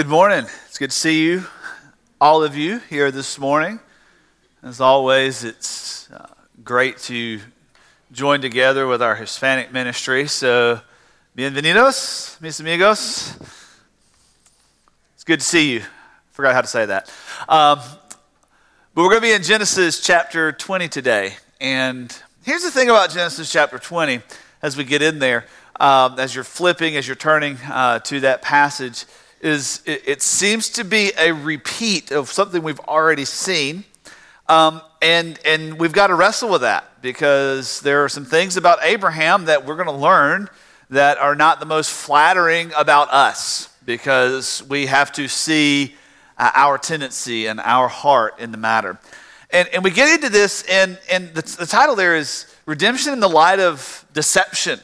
Good morning. It's good to see you, all of you, here this morning. As always, it's uh, great to join together with our Hispanic ministry. So, bienvenidos, mis amigos. It's good to see you. Forgot how to say that. Um, but we're going to be in Genesis chapter 20 today. And here's the thing about Genesis chapter 20 as we get in there, um, as you're flipping, as you're turning uh, to that passage is it, it, seems to be a repeat of something we've already seen. Um, and, and we've got to wrestle with that because there are some things about Abraham that we're going to learn that are not the most flattering about us because we have to see uh, our tendency and our heart in the matter. And, and we get into this, and, and the, the title there is Redemption in the Light of Deception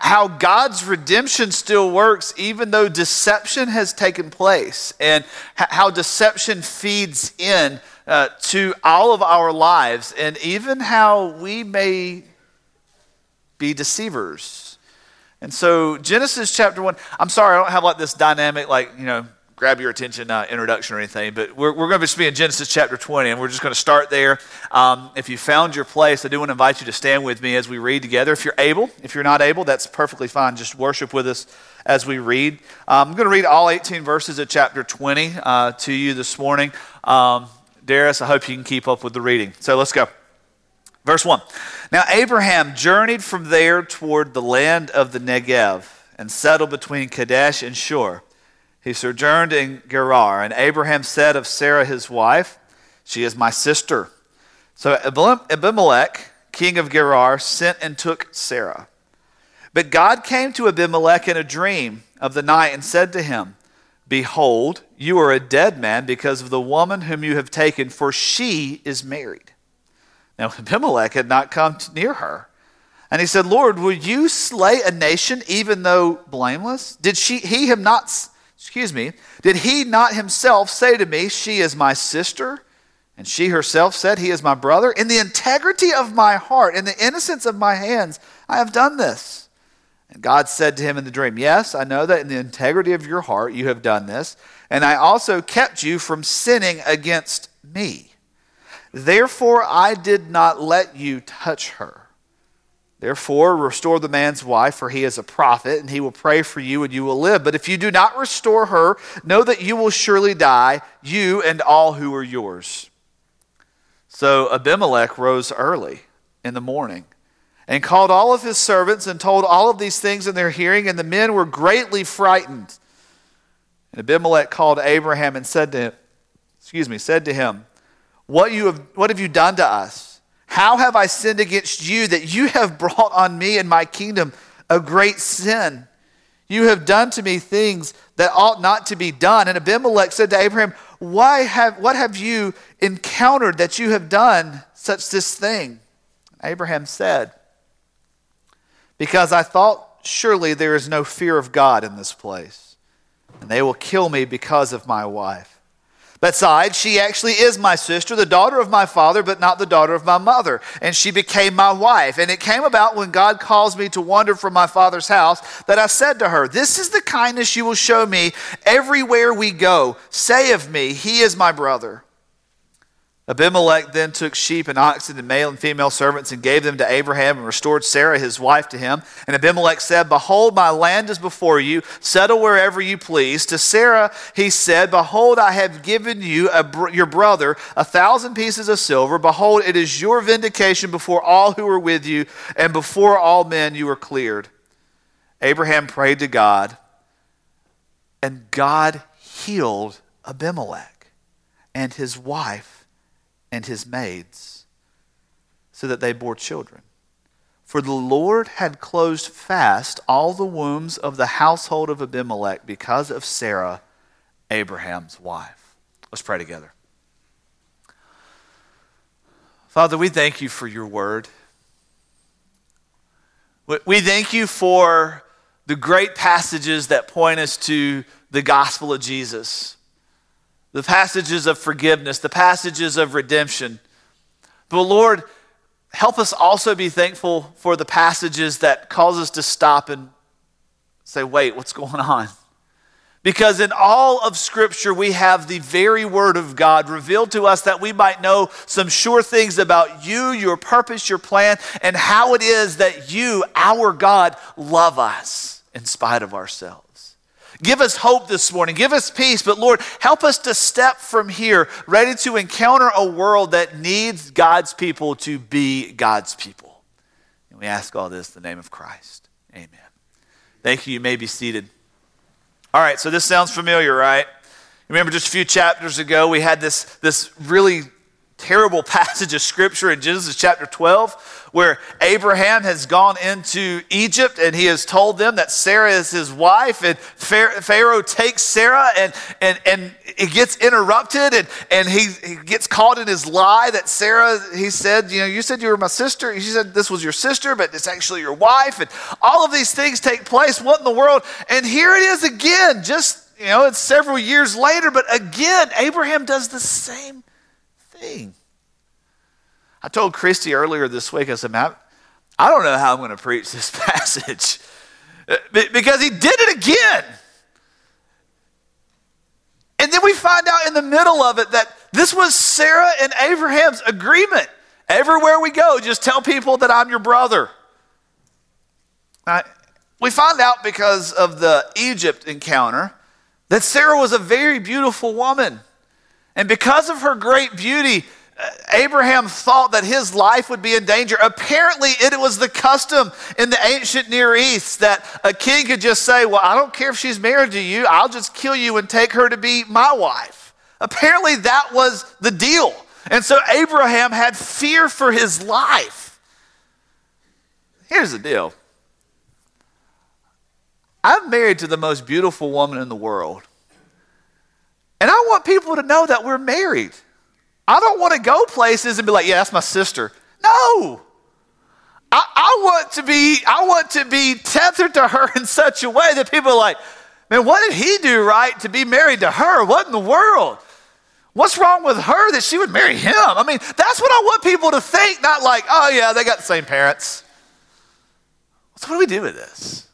how God's redemption still works even though deception has taken place, and how deception feeds in uh, to all of our lives, and even how we may be deceivers. And so, Genesis chapter 1, I'm sorry, I don't have like this dynamic, like, you know, grab your attention uh, introduction or anything, but we're, we're going to be in Genesis chapter 20, and we're just going to start there. Um, if you found your place, I do want to invite you to stand with me as we read together. If you're able, if you're not able, that's perfectly fine. Just worship with us as we read. Um, I'm going to read all 18 verses of chapter 20 uh, to you this morning. Um, Darius, I hope you can keep up with the reading. So let's go. Verse 1. Now Abraham journeyed from there toward the land of the Negev and settled between Kadesh and Shur. He sojourned in Gerar, and Abraham said of Sarah his wife, She is my sister. So Abimelech, king of Gerar, sent and took Sarah. But God came to Abimelech in a dream of the night and said to him, Behold, you are a dead man because of the woman whom you have taken, for she is married. Now Abimelech had not come near her. And he said, Lord, will you slay a nation even though blameless? Did she, he have not excuse me, did he not himself say to me, She is my sister? And she herself said, He is my brother. In the integrity of my heart, in the innocence of my hands, I have done this. And God said to him in the dream, Yes, I know that in the integrity of your heart you have done this, and I also kept you from sinning against me. Therefore I did not let you touch her. Therefore, restore the man's wife, for he is a prophet, and he will pray for you, and you will live. But if you do not restore her, know that you will surely die, you and all who are yours. So Abimelech rose early in the morning and called all of his servants and told all of these things in their hearing, and the men were greatly frightened. And Abimelech called Abraham and said to him, excuse me, said to him, What, you have, what have you done to us? How have I sinned against you that you have brought on me and my kingdom a great sin? You have done to me things that ought not to be done. And Abimelech said to Abraham, Why have, What have you encountered that you have done such this thing? Abraham said, Because I thought, surely there is no fear of God in this place, and they will kill me because of my wife. Besides, she actually is my sister, the daughter of my father, but not the daughter of my mother. And she became my wife. And it came about when God caused me to wander from my father's house that I said to her, This is the kindness you will show me everywhere we go. Say of me, He is my brother. Abimelech then took sheep and oxen and male and female servants and gave them to Abraham and restored Sarah his wife to him. And Abimelech said, Behold, my land is before you. Settle wherever you please. To Sarah he said, Behold, I have given you, a, your brother, a thousand pieces of silver. Behold, it is your vindication before all who are with you, and before all men you are cleared. Abraham prayed to God, and God healed Abimelech and his wife and his maids, so that they bore children. For the Lord had closed fast all the wombs of the household of Abimelech because of Sarah, Abraham's wife. Let's pray together. Father, we thank you for your word. We thank you for the great passages that point us to the gospel of Jesus the passages of forgiveness, the passages of redemption. But Lord, help us also be thankful for the passages that cause us to stop and say, wait, what's going on? Because in all of Scripture, we have the very Word of God revealed to us that we might know some sure things about you, your purpose, your plan, and how it is that you, our God, love us in spite of ourselves. Give us hope this morning. Give us peace. But Lord, help us to step from here ready to encounter a world that needs God's people to be God's people. And we ask all this in the name of Christ. Amen. Thank you. You may be seated. All right, so this sounds familiar, right? Remember just a few chapters ago, we had this, this really terrible passage of scripture in Genesis chapter 12 where Abraham has gone into Egypt and he has told them that Sarah is his wife and Pharaoh takes Sarah and, and, and it gets interrupted and, and he, he gets caught in his lie that Sarah, he said, you know, you said you were my sister. She said this was your sister, but it's actually your wife. And all of these things take place. What in the world? And here it is again, just, you know, it's several years later, but again, Abraham does the same thing. I told Christy earlier this week, I said, man, I don't know how I'm going to preach this passage because he did it again. And then we find out in the middle of it that this was Sarah and Abraham's agreement. Everywhere we go, just tell people that I'm your brother. Now, we find out because of the Egypt encounter that Sarah was a very beautiful woman. And because of her great beauty, uh, Abraham thought that his life would be in danger. Apparently, it was the custom in the ancient Near East that a king could just say, Well, I don't care if she's married to you, I'll just kill you and take her to be my wife. Apparently, that was the deal. And so Abraham had fear for his life. Here's the deal I'm married to the most beautiful woman in the world. And I want people to know that we're married. I don't want to go places and be like, yeah, that's my sister. No. I, I, want to be, I want to be tethered to her in such a way that people are like, man, what did he do right to be married to her? What in the world? What's wrong with her that she would marry him? I mean, that's what I want people to think, not like, oh yeah, they got the same parents. So what do we do with this?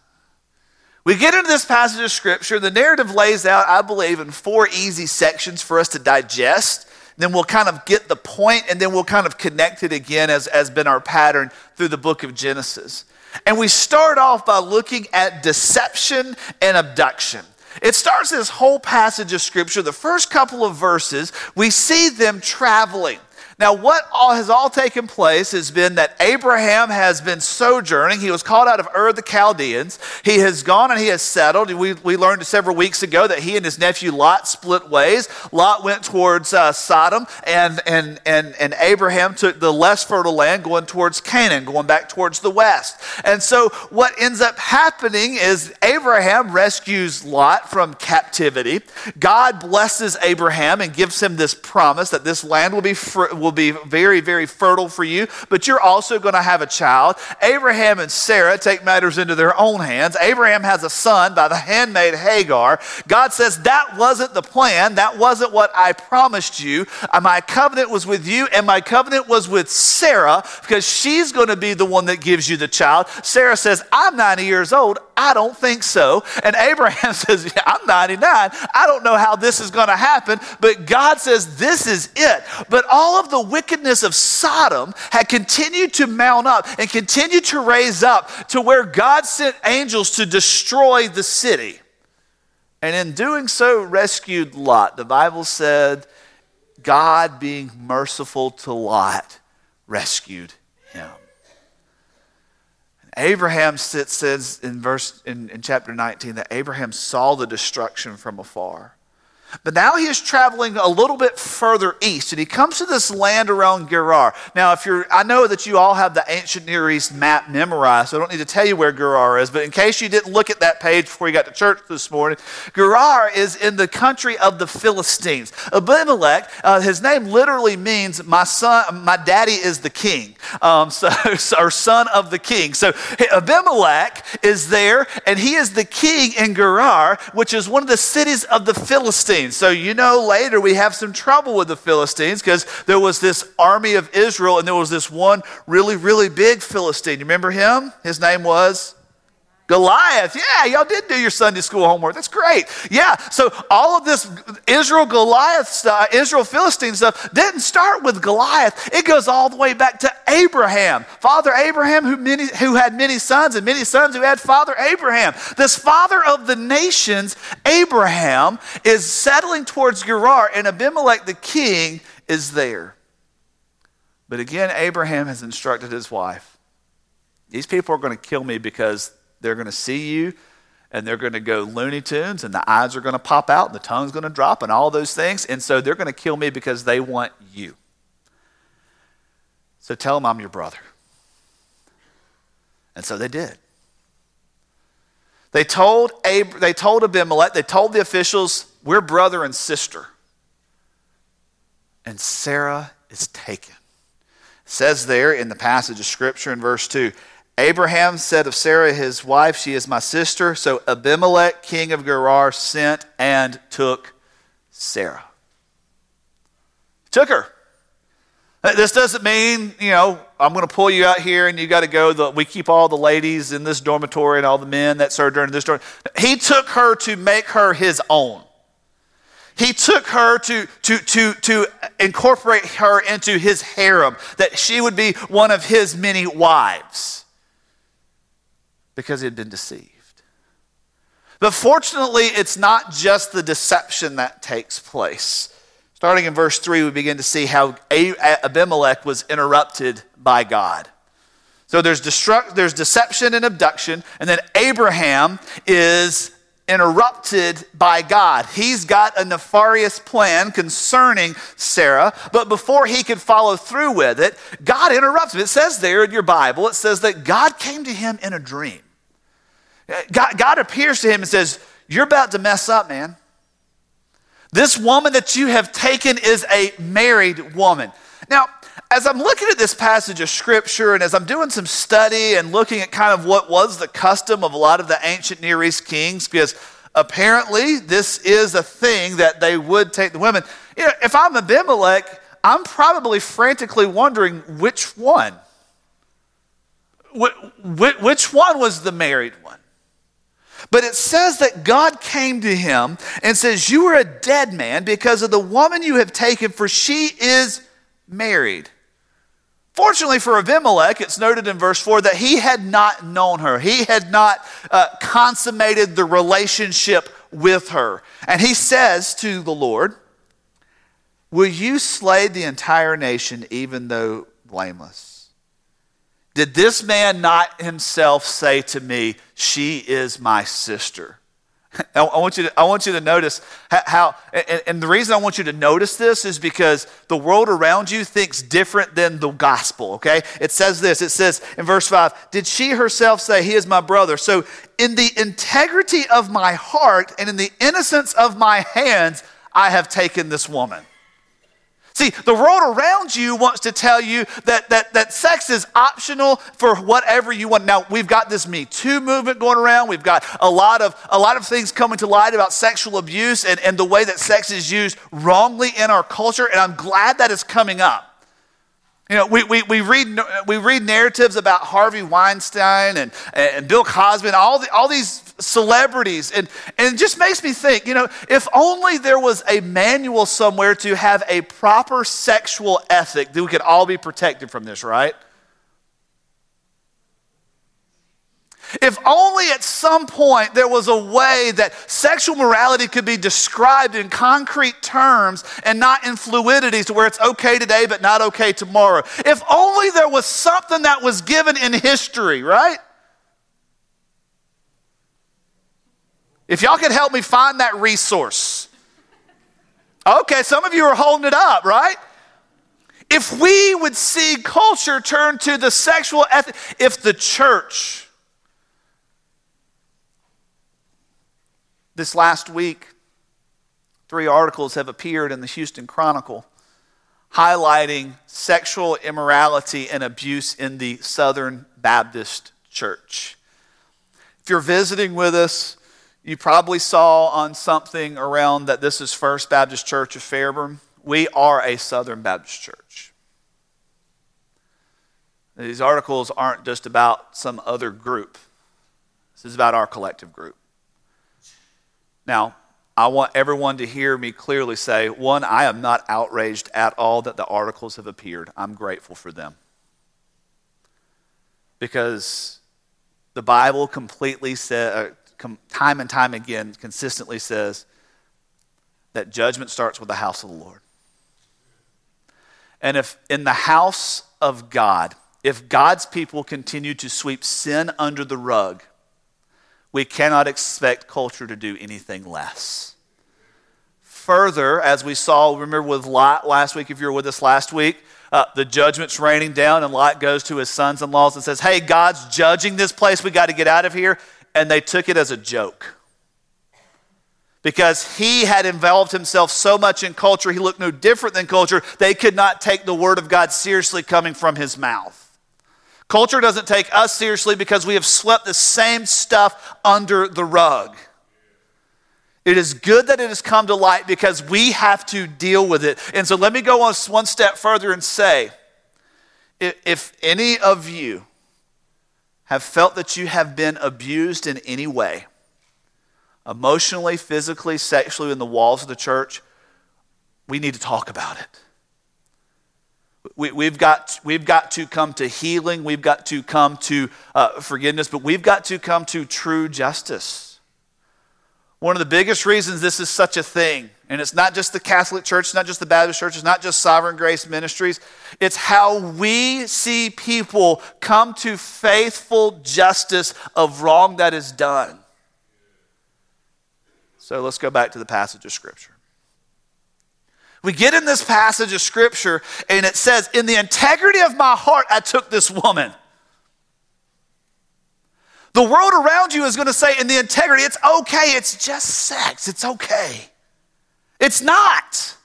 We get into this passage of scripture. The narrative lays out, I believe, in four easy sections for us to digest then we'll kind of get the point and then we'll kind of connect it again as has been our pattern through the book of Genesis. And we start off by looking at deception and abduction. It starts this whole passage of scripture, the first couple of verses, we see them traveling. Now, what all has all taken place has been that Abraham has been sojourning. He was called out of Ur the Chaldeans. He has gone and he has settled. We, we learned several weeks ago that he and his nephew Lot split ways. Lot went towards uh, Sodom, and, and, and, and Abraham took the less fertile land, going towards Canaan, going back towards the west. And so, what ends up happening is Abraham rescues Lot from captivity. God blesses Abraham and gives him this promise that this land will be free will be very, very fertile for you, but you're also going to have a child. Abraham and Sarah take matters into their own hands. Abraham has a son by the handmaid Hagar. God says, That wasn't the plan. That wasn't what I promised you. Uh, my covenant was with you, and my covenant was with Sarah because she's going to be the one that gives you the child. Sarah says, I'm 90 years old. I don't think so. And Abraham says, yeah, I'm 99. I don't know how this is going to happen, but God says, This is it. But all of the wickedness of Sodom had continued to mount up and continued to raise up to where God sent angels to destroy the city. And in doing so, rescued Lot. The Bible said, God, being merciful to Lot, rescued him. Abraham says in verse in, in chapter 19 that Abraham saw the destruction from afar. But now he is traveling a little bit further east, and he comes to this land around Gerar. Now, if you're, I know that you all have the ancient Near East map memorized, so I don't need to tell you where Gerar is. But in case you didn't look at that page before you got to church this morning, Gerar is in the country of the Philistines. Abimelech, uh, his name literally means my son, my daddy is the king, um, so or son of the king. So Abimelech is there, and he is the king in Gerar, which is one of the cities of the Philistines. Philistines. So, you know, later we have some trouble with the Philistines because there was this army of Israel and there was this one really, really big Philistine. You remember him? His name was Goliath. Yeah, y'all did do your Sunday school homework. That's great. Yeah, so all of this Israel Goliath stuff, uh, Israel Philistine stuff didn't start with Goliath. It goes all the way back to Abraham. Father Abraham, who, many, who had many sons, and many sons who had Father Abraham. This father of the nations, Abraham, is settling towards Gerar, and Abimelech the king is there. But again, Abraham has instructed his wife these people are going to kill me because they're going to see you and they're going to go Looney Tunes and the eyes are going to pop out and the tongue's going to drop and all those things. And so they're going to kill me because they want you. So tell them I'm your brother. And so they did. They told, Ab- they told Abimelech, they told the officials, we're brother and sister. And Sarah is taken. It says there in the passage of Scripture in verse 2 Abraham said of Sarah, his wife, She is my sister. So Abimelech, king of Gerar, sent and took Sarah. Took her. This doesn't mean, you know, I'm going to pull you out here and you got to go. The, we keep all the ladies in this dormitory and all the men that serve during this dormitory. He took her to make her his own. He took her to, to, to, to incorporate her into his harem, that she would be one of his many wives because he had been deceived. But fortunately, it's not just the deception that takes place. Starting in verse 3, we begin to see how Abimelech was interrupted by God. So there's, destruct, there's deception and abduction, and then Abraham is interrupted by God. He's got a nefarious plan concerning Sarah, but before he could follow through with it, God interrupts him. It says there in your Bible, it says that God came to him in a dream. God, God appears to him and says, You're about to mess up, man. This woman that you have taken is a married woman. Now, as I'm looking at this passage of scripture and as I'm doing some study and looking at kind of what was the custom of a lot of the ancient Near East kings, because apparently this is a thing that they would take the women. You know, if I'm Abimelech, I'm probably frantically wondering which one. Which one was the married one? But it says that God came to him and says, You are a dead man because of the woman you have taken, for she is married. Fortunately for Abimelech, it's noted in verse 4 that he had not known her. He had not uh, consummated the relationship with her. And he says to the Lord, Will you slay the entire nation, even though blameless? Did this man not himself say to me, She is my sister? I want, you to, I want you to notice how, and, and, the reason I want you to notice this is because the world around you thinks different than the gospel, okay? It says this it says in verse 5 Did she herself say, He is my brother? So, in the integrity of my heart and in the innocence of my hands, I have taken this woman. See, the world around you wants to tell you that, that, that sex is optional for whatever you want. Now, we've got this Me Too movement going around. We've got a lot of, a lot of things coming to light about sexual abuse and, and the way that sex is used wrongly in our culture, and I'm glad that is coming up. You know, we, we, we, read, we read narratives about Harvey Weinstein and, and Bill Cosby and all, the, all these celebrities. And, and it just makes me think, you know, if only there was a manual somewhere to have a proper sexual ethic, that we could all be protected from this, right? If only at some point there was a way that sexual morality could be described in concrete terms and not in fluidities to where it's okay today but not okay tomorrow. If only there was something that was given in history, right? If y'all could help me find that resource. Okay, some of you are holding it up, right? If we would see culture turn to the sexual ethic, if the church, this last week, three articles have appeared in the Houston Chronicle highlighting sexual immorality and abuse in the Southern Baptist Church. If you're visiting with us, you probably saw on something around that this is First Baptist Church of Fairburn. We are a Southern Baptist church. These articles aren't just about some other group. This is about our collective group. Now, I want everyone to hear me clearly say one, I am not outraged at all that the articles have appeared. I'm grateful for them. Because the Bible completely says, uh, time and time again, consistently says that judgment starts with the house of the Lord. And if in the house of God, if God's people continue to sweep sin under the rug, we cannot expect culture to do anything less. Further, as we saw, remember with Lot last week, if you were with us last week, uh, the judgment's raining down, and Lot goes to his sons in laws and says, Hey, God's judging this place. We got to get out of here. And they took it as a joke. Because he had involved himself so much in culture, he looked no different than culture. They could not take the word of God seriously coming from his mouth. Culture doesn't take us seriously because we have swept the same stuff under the rug. It is good that it has come to light because we have to deal with it. And so let me go on one step further and say if any of you have felt that you have been abused in any way, emotionally, physically, sexually, in the walls of the church, we need to talk about it. We, have got, we've got to come to healing. We've got to come to uh, forgiveness, but we've got to come to true justice. One of the biggest reasons this is such a thing, and it's not just the Catholic Church, it's not just the Baptist Church, it's not just Sovereign Grace Ministries, it's how we see people come to faithful justice of wrong that is done. So let's go back to the passage of Scripture. We get in this passage of scripture and it says, In the integrity of my heart, I took this woman. The world around you is going to say, in the integrity, it's okay, it's just sex, it's okay. It's not.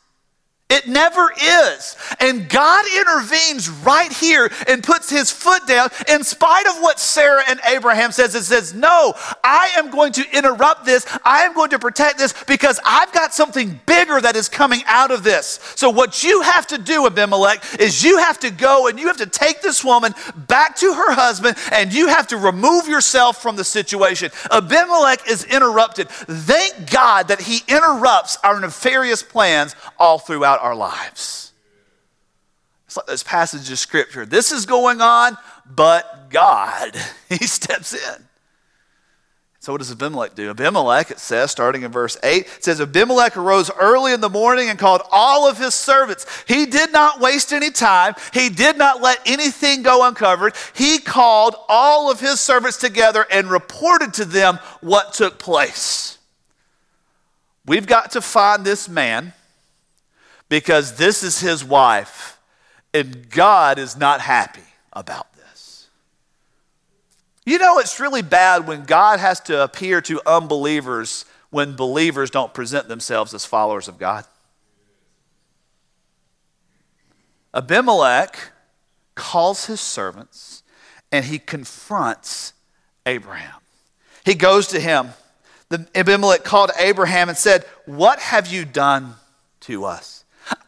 It never is. And God intervenes right here and puts his foot down in spite of what Sarah and Abraham says. It says, No, I am going to interrupt this. I am going to protect this because I've got something bigger that is coming out of this. So, what you have to do, Abimelech, is you have to go and you have to take this woman back to her husband and you have to remove yourself from the situation. Abimelech is interrupted. Thank God that he interrupts our nefarious plans all throughout our lives. It's like this passage of scripture. This is going on, but God, He steps in. So, what does Abimelech do? Abimelech, it says, starting in verse 8, it says, Abimelech arose early in the morning and called all of his servants. He did not waste any time, he did not let anything go uncovered. He called all of his servants together and reported to them what took place. We've got to find this man because this is his wife, and God is not happy about this. You know, it's really bad when God has to appear to unbelievers when believers don't present themselves as followers of God. Abimelech calls his servants and he confronts Abraham. He goes to him. The Abimelech called Abraham and said, What have you done to us?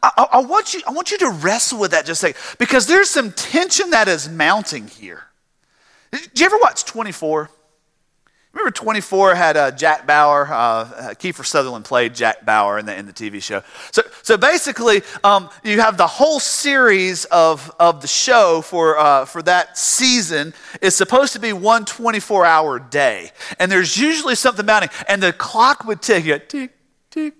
I, I, want you, I want you to wrestle with that just a second because there's some tension that is mounting here. Did you ever watch 24? Remember 24 had uh, Jack Bauer, uh, uh, Kiefer Sutherland played Jack Bauer in the, in the TV show. So, so basically, um, you have the whole series of, of the show for, uh, for that season is supposed to be one 24 hour day. And there's usually something mounting, and the clock would tick, tick, tick,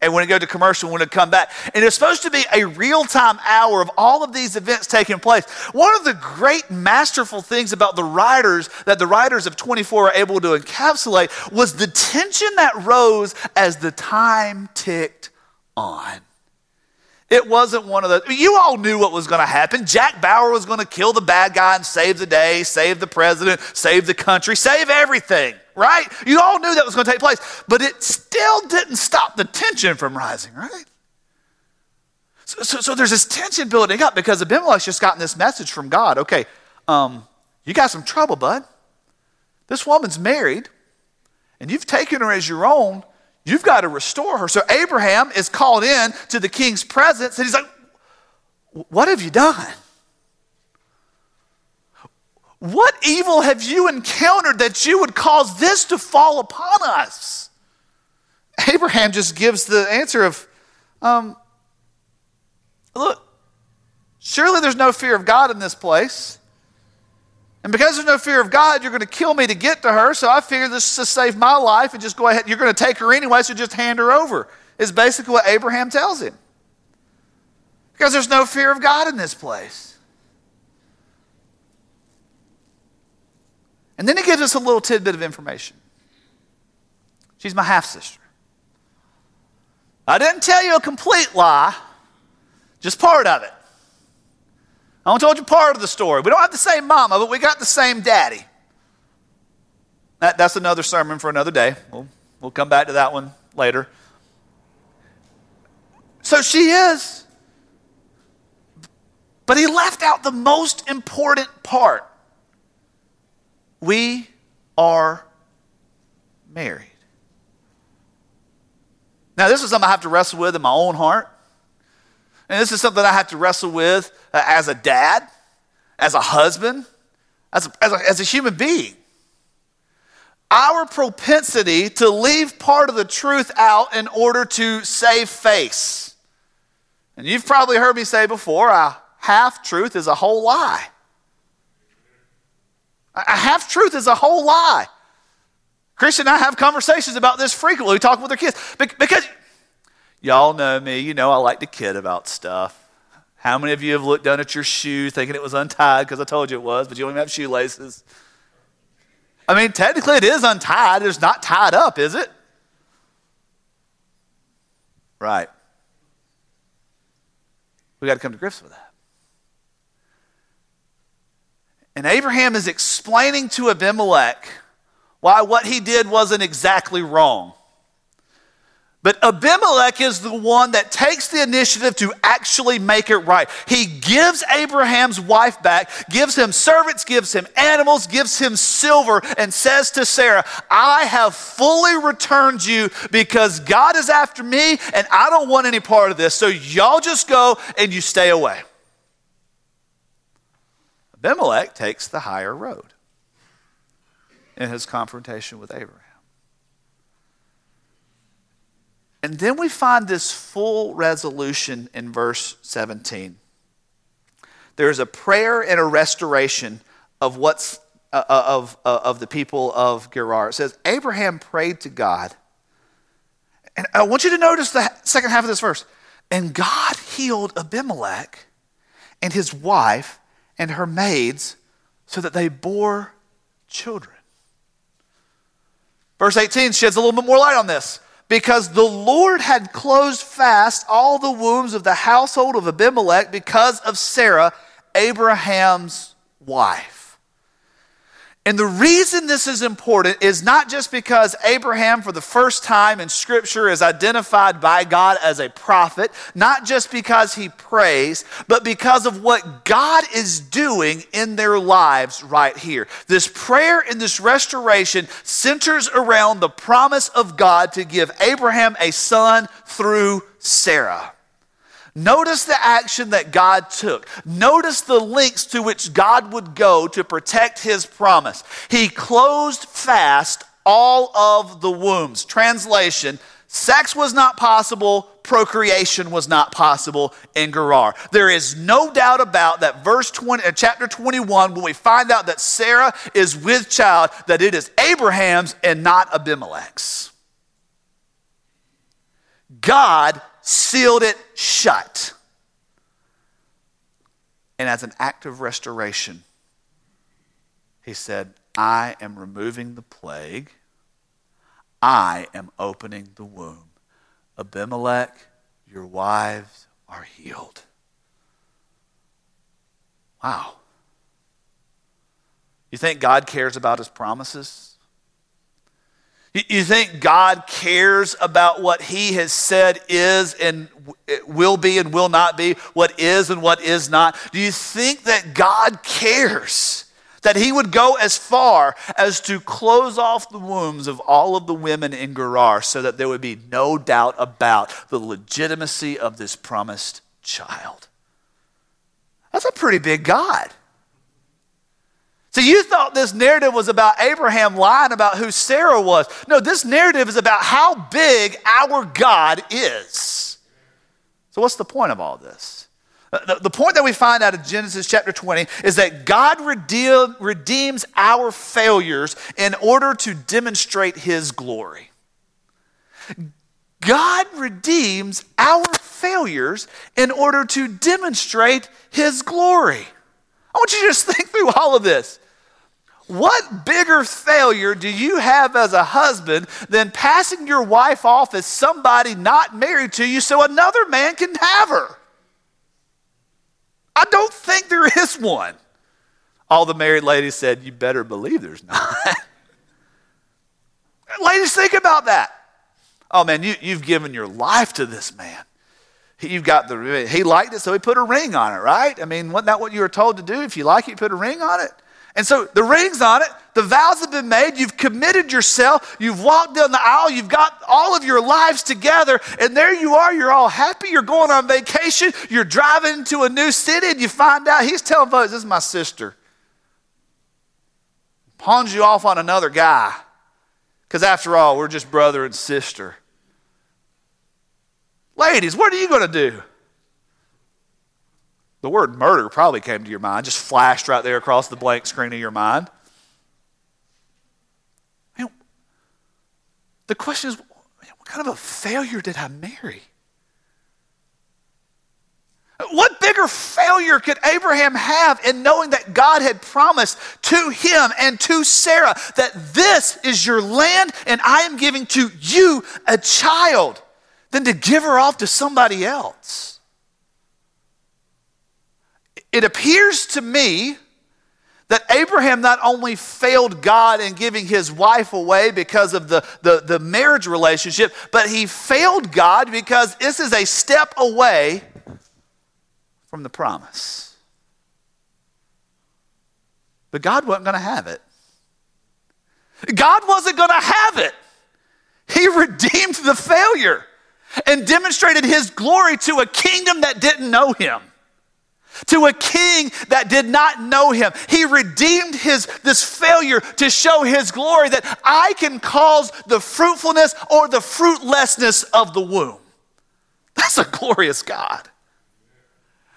and when it go to commercial, when it come back. And it's supposed to be a real-time hour of all of these events taking place. One of the great masterful things about the writers that the writers of 24 are able to encapsulate was the tension that rose as the time ticked on. It wasn't one of the, you all knew what was going to happen. Jack Bauer was going to kill the bad guy and save the day, save the president, save the country, save everything right? You all knew that was going to take place, but it still didn't stop the tension from rising, right? So, so, so there's this tension building up because Abimelech's just gotten this message from God. Okay, um, you got some trouble, bud. This woman's married, and you've taken her as your own. You've got to restore her. So Abraham is called in to the king's presence, and he's like, What have you done? What evil have you encountered that you would cause this to fall upon us? Abraham just gives the answer of, um, Look, surely there's no fear of God in this place. And because there's no fear of God, you're going to kill me to get to her. So I figure this is to save my life and just go ahead. You're going to take her anyway, so just hand her over, is basically what Abraham tells him. Because there's no fear of God in this place. And then he gives us a little tidbit of information. She's my half sister. I didn't tell you a complete lie, just part of it. I only told you part of the story. We don't have the same mama, but we got the same daddy. That, that's another sermon for another day. We'll, we'll come back to that one later. So she is. But he left out the most important part. We are married. Now, this is something I have to wrestle with in my own heart. And this is something I have to wrestle with uh, as a dad, as a husband, as a, as, a, as a human being. Our propensity to leave part of the truth out in order to save face. And you've probably heard me say before a half truth is a whole lie. A half truth is a whole lie. Christian and I have conversations about this frequently. We talk with our kids because Y'all know me. You know I like to kid about stuff. How many of you have looked down at your shoe thinking it was untied because I told you it was, but you don't even have shoelaces? I mean, technically it is untied. It's not tied up, is it? Right. We got to come to grips with that. And Abraham is explaining to Abimelech why what he did wasn't exactly wrong. But Abimelech is the one that takes the initiative to actually make it right. He gives Abraham's wife back, gives him servants, gives him animals, gives him silver, and says to Sarah, I have fully returned you because God is after me and I don't want any part of this. So y'all just go and you stay away. Abimelech takes the higher road in his confrontation with Abraham. And then we find this full resolution in verse 17. There's a prayer and a restoration of what's uh, uh, of, uh, of the people of Gerar. It says, Abraham prayed to God. And I want you to notice the second half of this verse. And God healed Abimelech and his wife and her maids so that they bore children. Verse 18 sheds a little bit more light on this because the Lord had closed fast all the wombs of the household of Abimelech because of Sarah, Abraham's wife. And the reason this is important is not just because Abraham, for the first time in Scripture, is identified by God as a prophet, not just because he prays, but because of what God is doing in their lives right here. This prayer and this restoration centers around the promise of God to give Abraham a son through Sarah. Notice the action that God took. Notice the lengths to which God would go to protect his promise. He closed fast all of the wombs. Translation Sex was not possible, procreation was not possible in Gerar. There is no doubt about that verse 20 uh, chapter 21 when we find out that Sarah is with child that it is Abraham's and not Abimelech's. God sealed it shut. And as an act of restoration, he said, I am removing the plague. I am opening the womb. Abimelech, your wives are healed. Wow. You think God cares about his promises? You think God cares about what He has said is and will be and will not be, what is and what is not? Do you think that God cares that He would go as far as to close off the wombs of all of the women in Gerar so that there would be no doubt about the legitimacy of this promised child? That's a pretty big God. So you thought this narrative was about Abraham lying about who Sarah was. No, this narrative is about how big our God is. So, what's the point of all this? Uh, the, point that we find out of Genesis chapter 20 is that God redeem, redeems our failures in order to demonstrate his glory. God redeems our failures in order to demonstrate his glory. I want you to just think through all of this. What bigger failure do you have as a husband than passing your wife off as somebody not married to you so another man can have her? I don't think there is one. All the married ladies said, You better believe there's not. ladies, think about that. Oh man, you, you've given your life to this man. You've got the, he liked it, so he put a ring on it, right? I mean, wasn't that what you were told to do? If you like it, you put a ring on it. And so the ring's on it, the vows have been made, you've committed yourself, you've walked down the aisle, you've got all of your lives together, and there you are, you're all happy, you're going on vacation, you're driving to a new city, and you find out he's telling folks, This is my sister. Pawns you off on another guy. Because after all, we're just brother and sister. Ladies, what are you going to do? The word murder probably came to your mind, just flashed right there across the blank screen of your mind. the question is what kind of a failure did I marry? What bigger failure could Abraham have in knowing that God had promised to him and to Sarah that this is your land and I am giving to you a child than to give her off to somebody else? It appears to me that Abraham not only failed God in giving his wife away because of the, the, the, marriage relationship, but he failed God because this is a step away from the promise. But God wasn't going to have it. God wasn't going to have it. He redeemed the failure and demonstrated his glory to a kingdom that didn't know him to a king that did not know him. He redeemed his, this failure to show his glory that I can cause the fruitfulness or the fruitlessness of the womb. That's a glorious God.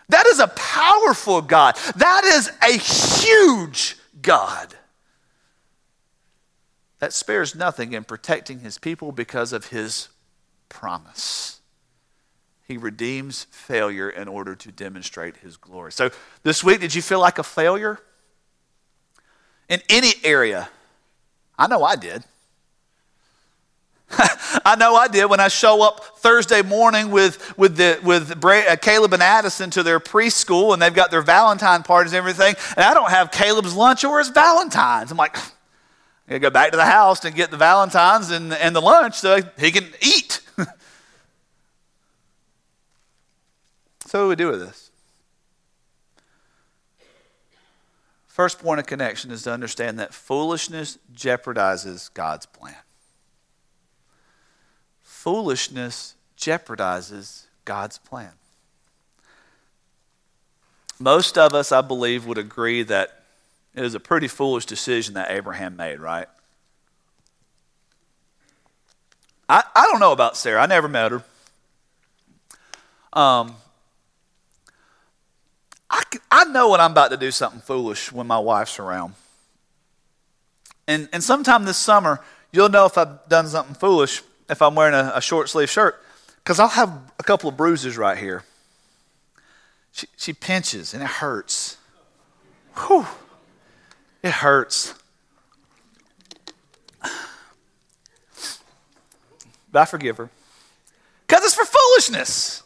That is a powerful God. That is a huge God that spares nothing in protecting his people because of his promise. He redeems failure in order to demonstrate his glory. So, this week, did you feel like a failure? In any area? I know I did. I know I did when I show up Thursday morning with, with, the, with Bra- uh, Caleb and Addison to their preschool and they've got their Valentine parties and everything, and I don't have Caleb's lunch or his Valentine's. I'm like, I gotta go back to the house and get the Valentines and, and the lunch so he can eat. So, what do we do with this? First point of connection is to understand that foolishness jeopardizes God's plan. Foolishness jeopardizes God's plan. Most of us, I believe, would agree that it was a pretty foolish decision that Abraham made, right? I, I don't know about Sarah. I never met her. Um, I, I know when I'm about to do something foolish when my wife's around. And, and sometime this summer, you'll know if I've done something foolish if I'm wearing a, a short sleeve shirt, because I'll have a couple of bruises right here. She, she pinches and it hurts. Whew. It hurts. But I forgive her. Because it's for foolishness.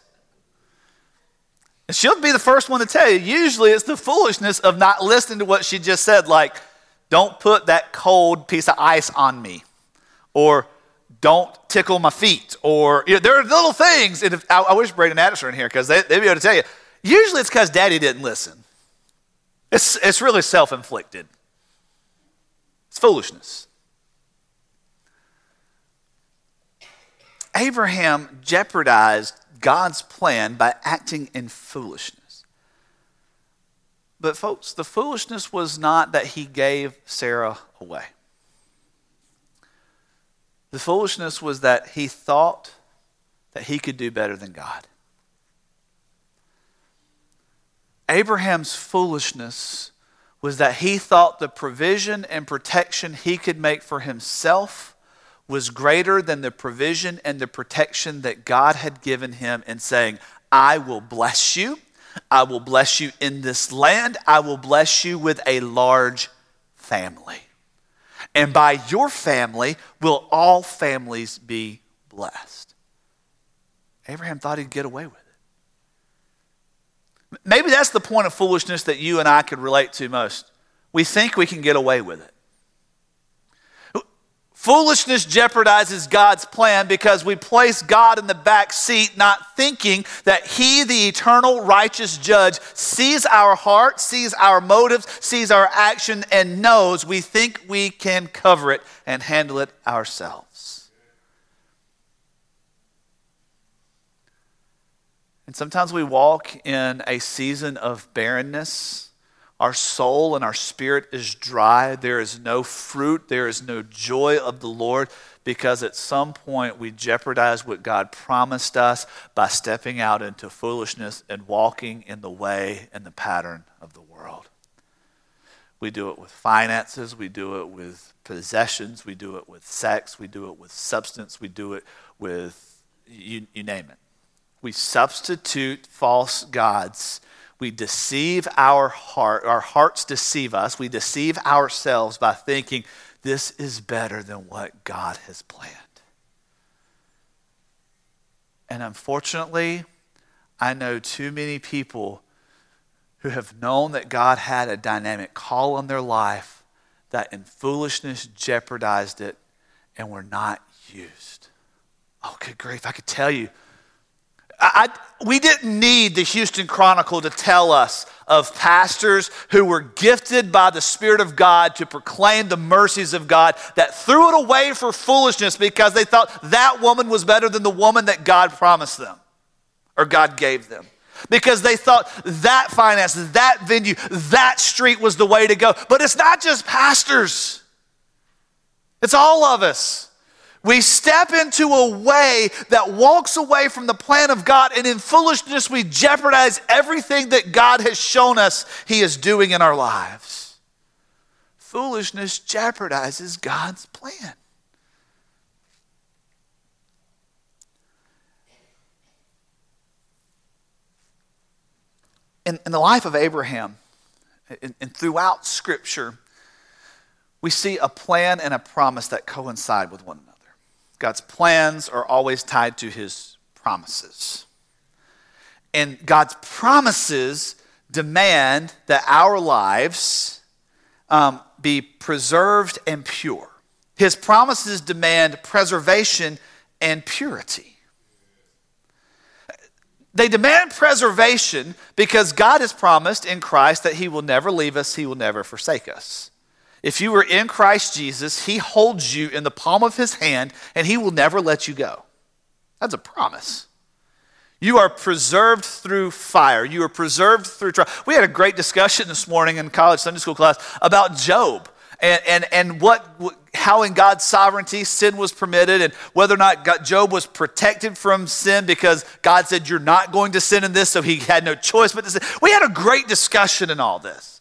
And she'll be the first one to tell you. Usually it's the foolishness of not listening to what she just said, like, don't put that cold piece of ice on me, or don't tickle my feet, or you know, there are little things. And if, I, I, wish Braden Addis were in here because they, would be able to tell you. Usually it's because daddy didn't listen. It's, it's really self inflicted, it's foolishness. Abraham jeopardized God's plan by acting in foolishness. But, folks, the foolishness was not that he gave Sarah away. The foolishness was that he thought that he could do better than God. Abraham's foolishness was that he thought the provision and protection he could make for himself was greater than the provision and the protection that God had given him in saying, I will bless you. I will bless you in this land. I will bless you with a large family. And by your family will all families be blessed. Abraham thought he'd get away with it. Maybe that's the point of foolishness that you and I could relate to most. We think we can get away with it. Foolishness jeopardizes God's plan because we place God in the back seat, not thinking that He, the eternal righteous judge, sees our heart, sees our motives, sees our action, and knows we think we can cover it and handle it ourselves. And sometimes we walk in a season of barrenness our soul and our spirit is dry. There is no fruit. There is no joy of the Lord because at some point we jeopardize what God promised us by stepping out into foolishness and walking in the way and the pattern of the world. We do it with finances, we do it with possessions, we do it with sex, we do it with substance, we do it with you, you name it. We substitute false gods we deceive our heart, our hearts deceive us. We deceive ourselves by thinking this is better than what God has planned. And unfortunately, I know too many people who have known that God had a dynamic call on their life that in foolishness jeopardized it and were not used. Oh, good grief. I could tell you I, we didn't need the Houston Chronicle to tell us of pastors who were gifted by the Spirit of God to proclaim the mercies of God that threw it away for foolishness because they thought that woman was better than the woman that God promised them or God gave them. Because they thought that finance, that venue, that street was the way to go. But it's not just pastors, it's all of us. We step into a way that walks away from the plan of God, and in foolishness, we jeopardize everything that God has shown us He is doing in our lives. Foolishness jeopardizes God's plan. In, in the life of Abraham, and, and throughout Scripture, we see a plan and a promise that coincide with one another. God's plans are always tied to his promises. And God's promises demand that our lives um, be preserved and pure. His promises demand preservation and purity. They demand preservation because God has promised in Christ that He will never leave us, He will never forsake us. If you are in Christ Jesus, He holds you in the palm of His hand and He will never let you go. That's a promise. You are preserved through fire. You are preserved through trial. We had a great discussion this morning in college Sunday school class about Job and, and, and what, how in God's sovereignty sin was permitted and whether or not God, Job was protected from sin because God said, You're not going to sin in this, so he had no choice but to sin. We had a great discussion in all this.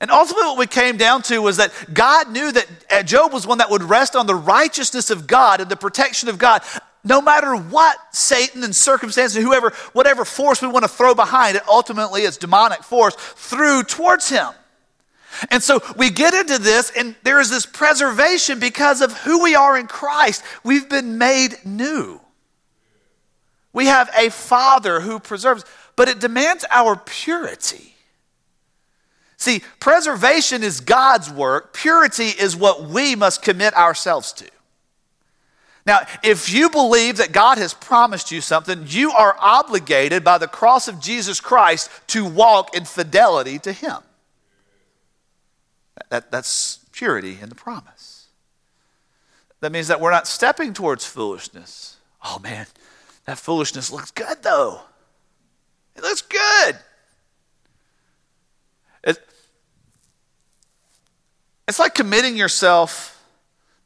And ultimately, what we came down to was that God knew that uh, Job was one that would rest on the righteousness of God and the protection of God, no matter what Satan and circumstances, whoever, whatever force we want to throw behind it, ultimately it's demonic force, threw towards him. And so we get into this, and there is this preservation because of who we are in Christ. We've been made new. We have a Father who preserves, but it demands our purity. See, preservation is God's work, purity is what we must commit ourselves to. Now, if you believe that God has promised you something, you are obligated by the cross of Jesus Christ to walk in fidelity to Him. That, that's purity in the promise. That means that we're not stepping towards foolishness. Oh man, that foolishness looks good though. It looks good. It, it's like committing yourself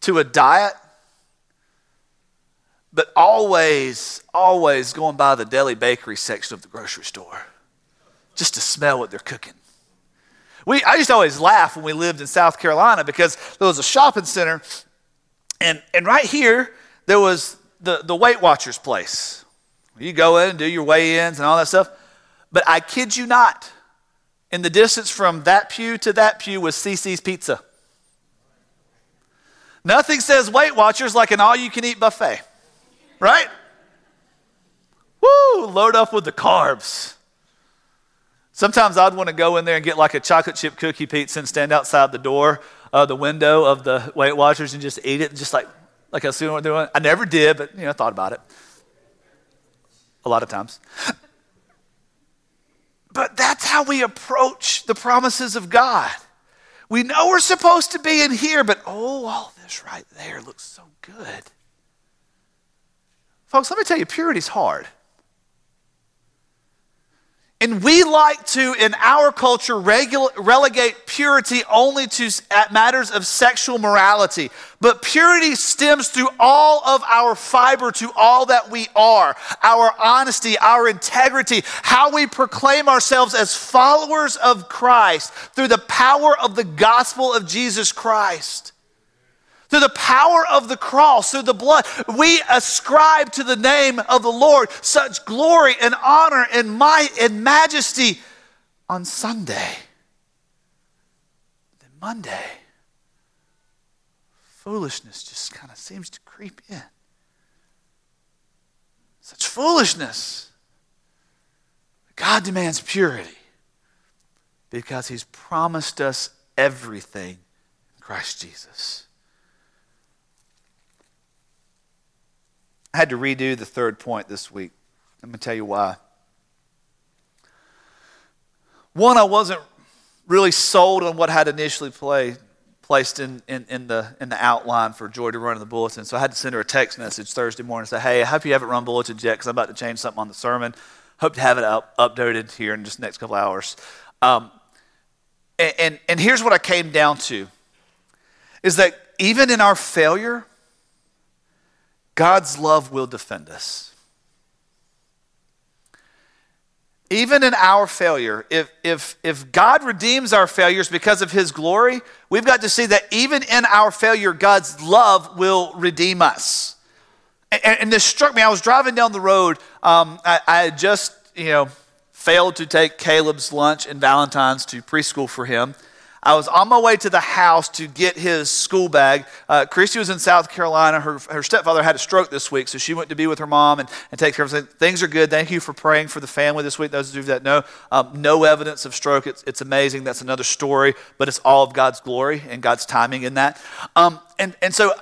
to a diet, but always, always going by the deli bakery section of the grocery store just to smell what they're cooking. We, I used to always laugh when we lived in South Carolina because there was a shopping center, and, and right here, there was the, the Weight Watchers place. You go in and do your weigh ins and all that stuff. But I kid you not, in the distance from that pew to that pew was CiCi's Pizza. Nothing says Weight Watchers like an all you can eat buffet, right? Woo, load up with the carbs. Sometimes I'd want to go in there and get like a chocolate chip cookie pizza and stand outside the door, uh, the window of the Weight Watchers and just eat it, just like, like I was doing. I never did, but you know, I thought about it a lot of times. But that's how we approach the promises of God. We know we're supposed to be in here, but oh, this right there looks so good. Folks, let me tell you, purity's hard. And we like to, in our culture, relegate purity only to matters of sexual morality. But purity stems through all of our fiber to all that we are our honesty, our integrity, how we proclaim ourselves as followers of Christ through the power of the gospel of Jesus Christ through the power of the cross, through the blood. We ascribe to the name of the Lord such glory and honor and might and majesty on Sunday. Then Monday, foolishness just kind of seems to creep in. Such foolishness. God demands purity because He's promised us everything in Christ Jesus. I had to redo the third point this week. Going to tell you why. One, I wasn't really sold on what I had initially placed in, in, in, the, in the outline for Joy to run in the bulletin. So I had to send her a text message Thursday morning and say, hey, I hope you haven't run bulletins yet because I'm about to change something on the sermon. Hope to have it up, updated here in just the next couple hours. Um, and, and, and here's what I came down to is that even in our failure, God's love will defend us. Even in our failure, if, if, if God redeems our failures because of his glory, we've got to see that even in our failure, God's love will redeem us. And, and this struck me. I was driving down the road. Um, I, I had just, you know, failed to take Caleb's lunch and Valentine's to preschool for him. I was on my way to the house to get his school bag. Uh, Christy was in South Carolina. Her, her stepfather had a stroke this week, so she went to be with her mom and, and take care of things. Things are good. Thank you for praying for the family this week. Those of you that know, um, no evidence of stroke. It's, it's amazing. That's another story, but it's all of God's glory and God's timing in that. Um, and, and so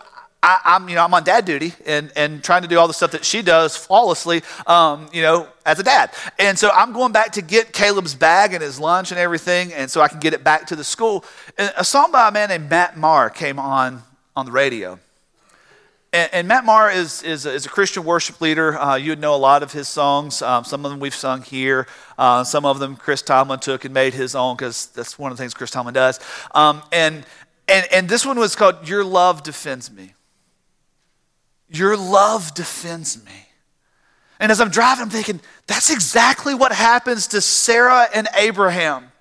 I, am you know, I'm on dad duty and, and trying to do all the stuff that she does flawlessly, um, you know, as a dad. And so I'm going back to get Caleb's bag and his lunch and everything, and so I can get it back to the school. And a song by a man named Matt Maher came on on the radio. And, and Matt Maher is, is, a, is a Christian worship leader. Uh, you would know a lot of his songs. Um, some of them we've sung here. Uh, some of them Chris Tomlin took and made his own because that's one of the things Chris Tomlin does. Um, and, and, and this one was called Your Love Defends Me. Your love defends me. And as I'm driving, I'm thinking, that's exactly what happens to Sarah and Abraham.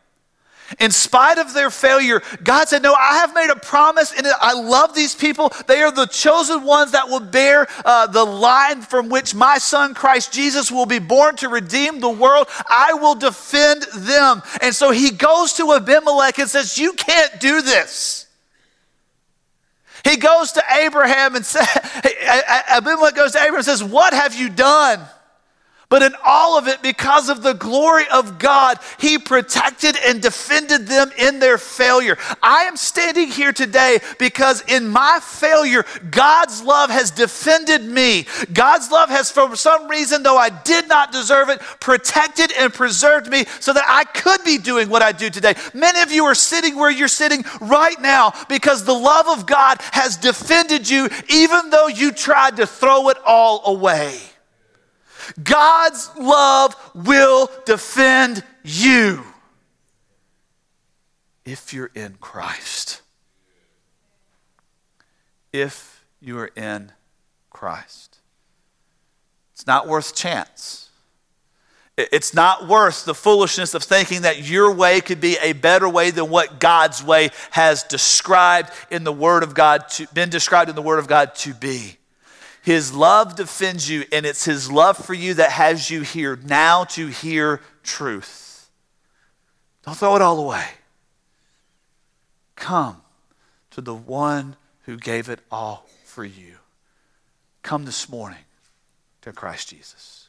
In spite of their failure, God said, No, I have made a promise, and I love these people. They are the chosen ones that will bear uh, the line from which my son Christ Jesus will be born to redeem the world. I will defend them. And so he goes to Abimelech and says, You can't do this. He goes to Abraham and says, Abimelech goes to Abraham and says, What have you done? But in all of it, because of the glory of God, He protected and defended them in their failure. I am standing here today because in my failure, God's love has defended me. God's love has, for some reason, though I did not deserve it, protected and preserved me so that I could be doing what I do today. Many of you are sitting where you're sitting right now because the love of God has defended you, even though you tried to throw it all away. God's love will defend you. if you're in Christ. If you are in Christ. It's not worth chance. It's not worth the foolishness of thinking that your way could be a better way than what God's way has described in the Word of God, to, been described in the Word of God to be. His love defends you, and it's His love for you that has you here now to hear truth. Don't throw it all away. Come to the one who gave it all for you. Come this morning to Christ Jesus.